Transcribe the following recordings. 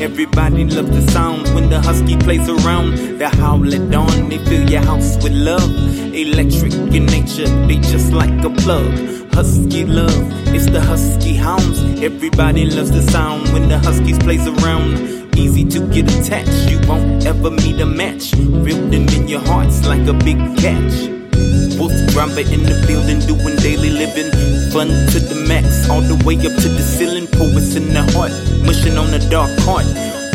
Everybody loves the sound when the husky plays around. They howl at dawn, they fill your house with love. Electric in nature, they just like a plug. Husky love, it's the husky hounds. Everybody loves the sound when the huskies plays around. Easy to get attached, you won't ever meet a match. Rip them in your hearts like a big catch. Wolf driver in the building, doing daily living. Fun to the max, all the way up to the ceiling. Poets in the heart, mushing on the dark heart.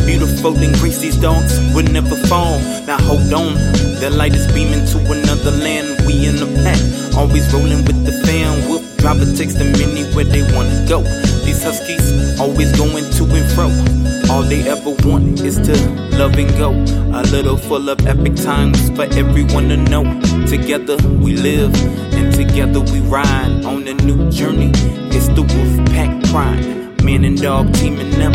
Beautiful and grace, these dogs will never fall. Now hold on, the light is beaming to another land. We in the pack, always rolling with the fan. Whoop, driver takes the them anywhere they wanna go. These huskies always going to and fro. All they ever want is to love and go. A little full of epic times for everyone to know. Together we live and together we ride a new journey. It's the wolf pack pride. Man and dog teaming up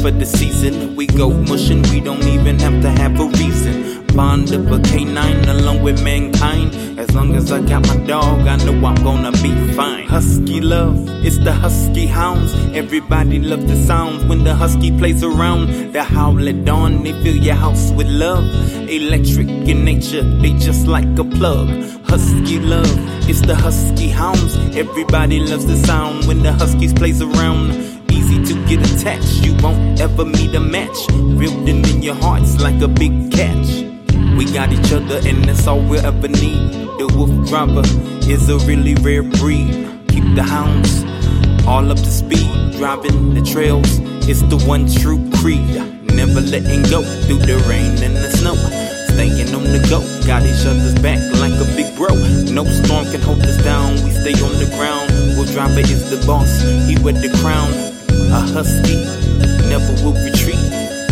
for the season. We go mushing, we don't even have to have a reason. Bond of a canine along with mankind. As long as I got my dog, I know I'm gonna be fine. Husky love, it's the husky hounds. Everybody loves the sounds when the husky plays around. They howl at dawn, they fill your house with love. Electric in nature, they just like a plug. Husky love, it's the husky hounds. Everybody loves the sound when the huskies plays around easy to get attached. You won't ever meet a match. Rip in your hearts like a big catch. We got each other, and that's all we'll ever need. The WooFDriver is a really rare breed. Keep the hounds all up to speed, driving the trails. It's the one true creed. Never letting go through the rain and the snow. Staying on the go, got each other's back like a big bro. No storm can hold us down. We stay on the ground. WooFDriver is the boss. He wear the crown. A husky never will retreat.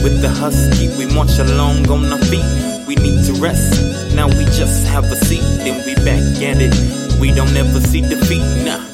With the husky, we march along on our feet. We need to rest. Now we just have a seat, then we back at it. We don't ever see defeat, nah.